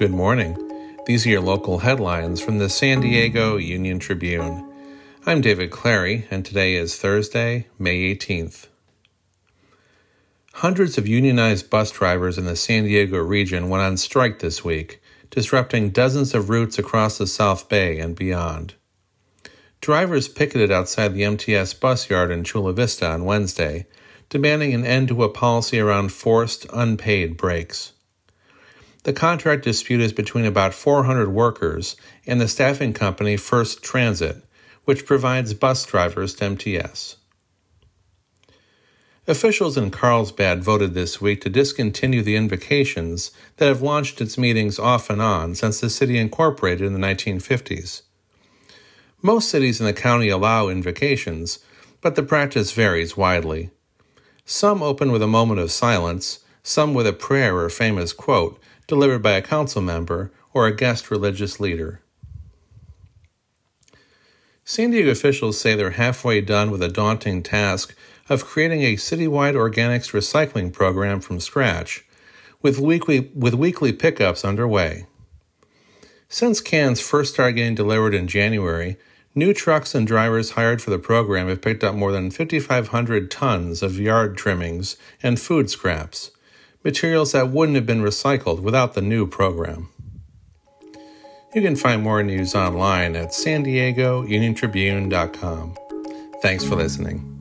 Good morning. These are your local headlines from the San Diego Union Tribune. I'm David Clary, and today is Thursday, May 18th. Hundreds of unionized bus drivers in the San Diego region went on strike this week, disrupting dozens of routes across the South Bay and beyond. Drivers picketed outside the MTS bus yard in Chula Vista on Wednesday, demanding an end to a policy around forced, unpaid breaks. The contract dispute is between about 400 workers and the staffing company First Transit, which provides bus drivers to MTS. Officials in Carlsbad voted this week to discontinue the invocations that have launched its meetings off and on since the city incorporated in the 1950s. Most cities in the county allow invocations, but the practice varies widely. Some open with a moment of silence, some with a prayer or famous quote, delivered by a council member or a guest religious leader. San Diego officials say they're halfway done with a daunting task of creating a citywide organics recycling program from scratch, with weekly, with weekly pickups underway. Since cans first started getting delivered in January, new trucks and drivers hired for the program have picked up more than 5,500 tons of yard trimmings and food scraps materials that wouldn't have been recycled without the new program. You can find more news online at san diego uniontribune.com. Thanks for listening.